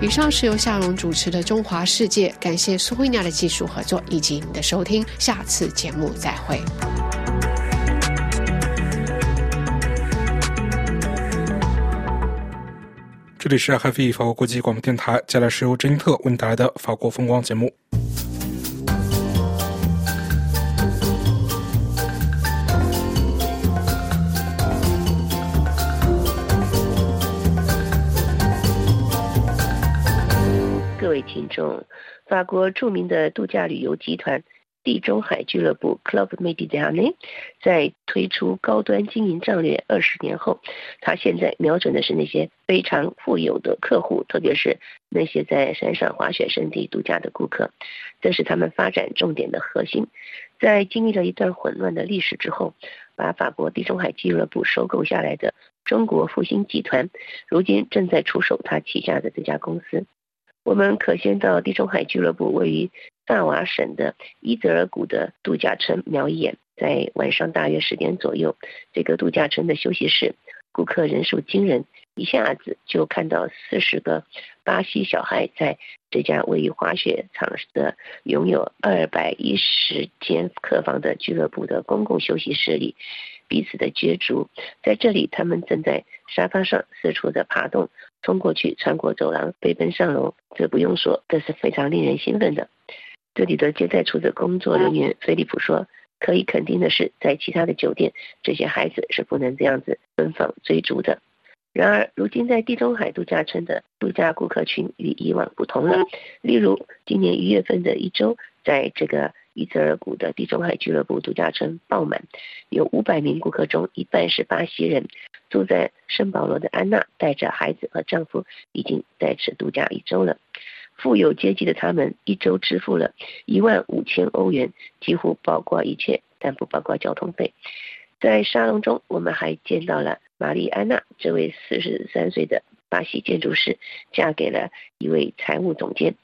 以上是由夏蓉主持的《中华世界》，感谢苏慧娜的技术合作以及您的收听，下次节目再会。这里是 HFE 法国国际广播电台，接下来是由珍妮特为您带来的法国风光节目。听众，法国著名的度假旅游集团地中海俱乐部 Club m e d i t e r r a n e 在推出高端经营战略二十年后，他现在瞄准的是那些非常富有的客户，特别是那些在山上滑雪胜地度假的顾客，这是他们发展重点的核心。在经历了一段混乱的历史之后，把法国地中海俱乐部收购下来的中国复兴集团，如今正在出手他旗下的这家公司。我们可先到地中海俱乐部位于萨瓦省的伊泽尔谷的度假村瞄一眼。在晚上大约十点左右，这个度假村的休息室顾客人数惊人，一下子就看到四十个巴西小孩在这家位于滑雪场的、拥有二百一十间客房的俱乐部的公共休息室里彼此的角逐。在这里，他们正在沙发上四处的爬动，冲过去，穿过走廊，飞奔上楼。这不用说，这是非常令人兴奋的。这里的接待处的工作人员菲利普说。可以肯定的是，在其他的酒店，这些孩子是不能这样子奔放追逐的。然而，如今在地中海度假村的度假顾客群与以往不同了。例如，今年一月份的一周，在这个伊泽尔谷的地中海俱乐部度假村爆满，有五百名顾客中一半是巴西人。住在圣保罗的安娜带着孩子和丈夫已经在此度假一周了。富有阶级的他们一周支付了一万五千欧元，几乎包括一切，但不包括交通费。在沙龙中，我们还见到了玛丽安娜这位四十三岁的巴西建筑师，嫁给了一位财务总监。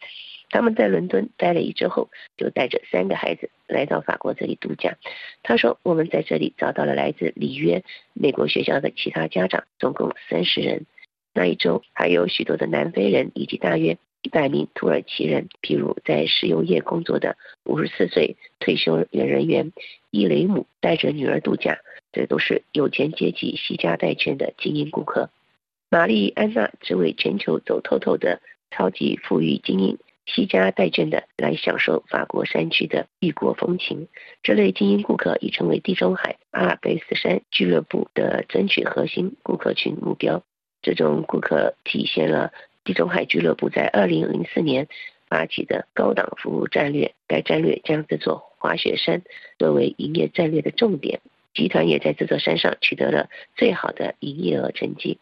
他们在伦敦待了一周后，就带着三个孩子来到法国这里度假。他说：“我们在这里找到了来自里约美国学校的其他家长，总共三十人。那一周还有许多的南非人以及大约。”一百名土耳其人，譬如在石油业工作的五十四岁退休人员伊雷姆，带着女儿度假。这都是有钱阶级惜家带眷的精英顾客。玛丽安娜只为全球走透透的超级富裕精英惜家带眷的来享受法国山区的异国风情。这类精英顾客已成为地中海阿尔卑斯山俱乐部的争取核心顾客群目标。这种顾客体现了。地中海俱乐部在二零零四年发起的高档服务战略，该战略将这座滑雪山作为营业战略的重点。集团也在这座山上取得了最好的营业额成绩。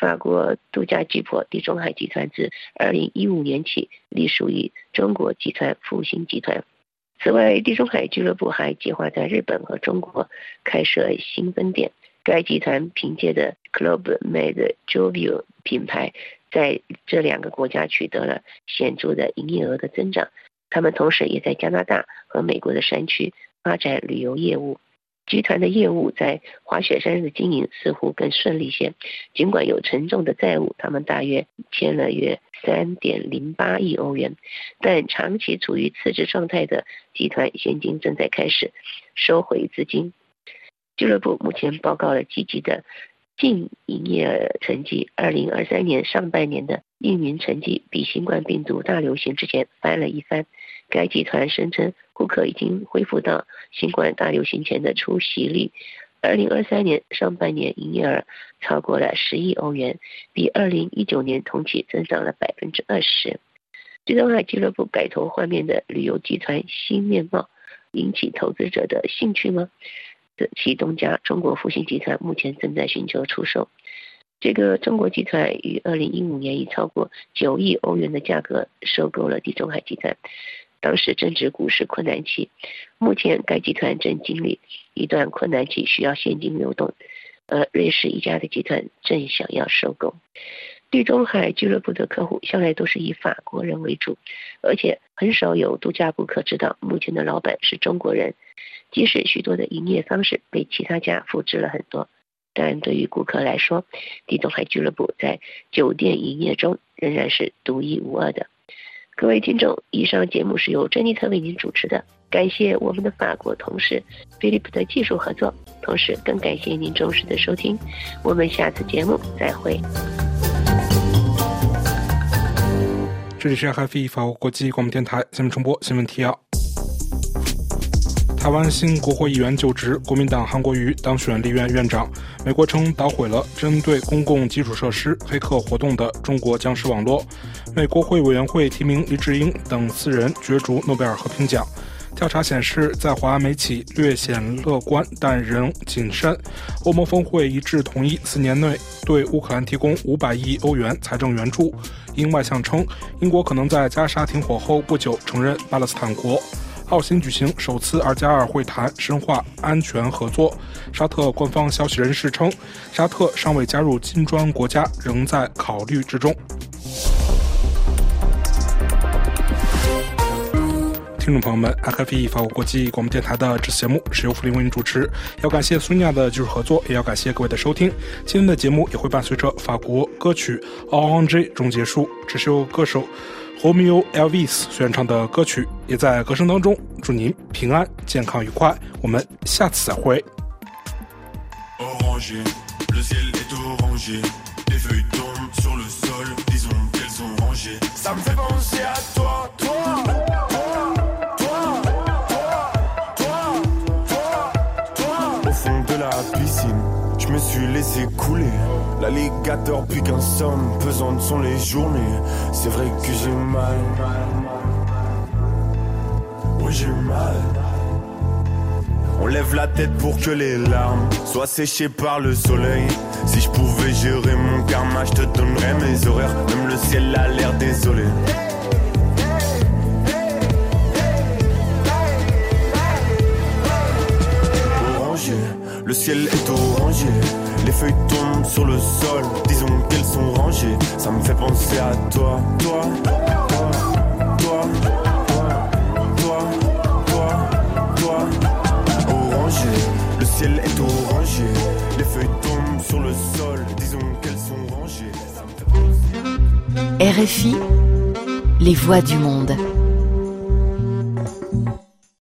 法国度假巨擘地中海集团自二零一五年起隶属于中国集团复兴集团。此外，地中海俱乐部还计划在日本和中国开设新分店。该集团凭借的 Club Med Jovio 品牌。在这两个国家取得了显著的营业额的增长，他们同时也在加拿大和美国的山区发展旅游业务。集团的业务在滑雪山的经营似乎更顺利些，尽管有沉重的债务，他们大约欠了约三点零八亿欧元，但长期处于辞职状态的集团现今正在开始收回资金。俱乐部目前报告了积极的。净营业成绩，二零二三年上半年的运营成绩比新冠病毒大流行之前翻了一番。该集团声称，顾客已经恢复到新冠大流行前的出席率。二零二三年上半年营业额超过了十亿欧元，比二零一九年同期增长了百分之二十。地中海俱乐部改头换面的旅游集团新面貌，引起投资者的兴趣吗？的其东家中国复兴集团目前正在寻求出售。这个中国集团于二零一五年以超过九亿欧元的价格收购了地中海集团，当时正值股市困难期。目前该集团正经历一段困难期，需要现金流动。而瑞士一家的集团正想要收购。地中海俱乐部的客户向来都是以法国人为主，而且很少有度假顾客知道目前的老板是中国人。即使许多的营业方式被其他家复制了很多，但对于顾客来说，地中海俱乐部在酒店营业中仍然是独一无二的。各位听众，以上节目是由珍妮特为您主持的，感谢我们的法国同事菲利普的技术合作，同时更感谢您忠实的收听。我们下次节目再会。这里是 HFE 法国国际广播电台新闻重播新闻提要。台湾新国会议员就职，国民党韩国瑜当选立院院长。美国称捣毁了针对公共基础设施黑客活动的中国僵尸网络。美国会委员会提名黎智英等四人角逐诺贝尔和平奖。调查显示，在华美企略显乐观，但仍谨慎。欧盟峰会一致同意四年内对乌克兰提供五百亿欧元财政援助。英外相称，英国可能在加沙停火后不久承认巴勒斯坦国。澳新举行首次二加二会谈，深化安全合作。沙特官方消息人士称，沙特尚未加入金砖国家，仍在考虑之中。听众朋友们，FV 法国国际广播电台的这次节目是由福林为您主持，要感谢苏尼亚的技术合作，也要感谢各位的收听。今天的节目也会伴随着法国歌曲《O N G》中结束，这是由歌手 Romeo Elvis 所演唱的歌曲，也在歌声当中祝您平安、健康、愉快。我们下次再会。Ça me fait penser à toi, je me suis laissé couler. L'alligator puis qu'un somme, pesantes sont les journées. C'est vrai que j'ai mal. Oui, j'ai mal. On lève la tête pour que les larmes soient séchées par le soleil. Si je pouvais gérer mon karma, je te donnerais mes horaires. Même le ciel a l'air désolé. Le ciel est orangé. Les feuilles tombent sur le sol, disons qu'elles sont rangées. Ça me fait penser à toi, toi, toi, toi, toi, toi, toi. Orangé, le ciel est orangé. Les feuilles tombent sur le sol, disons qu'elles sont rangées. RFI, les voix du monde.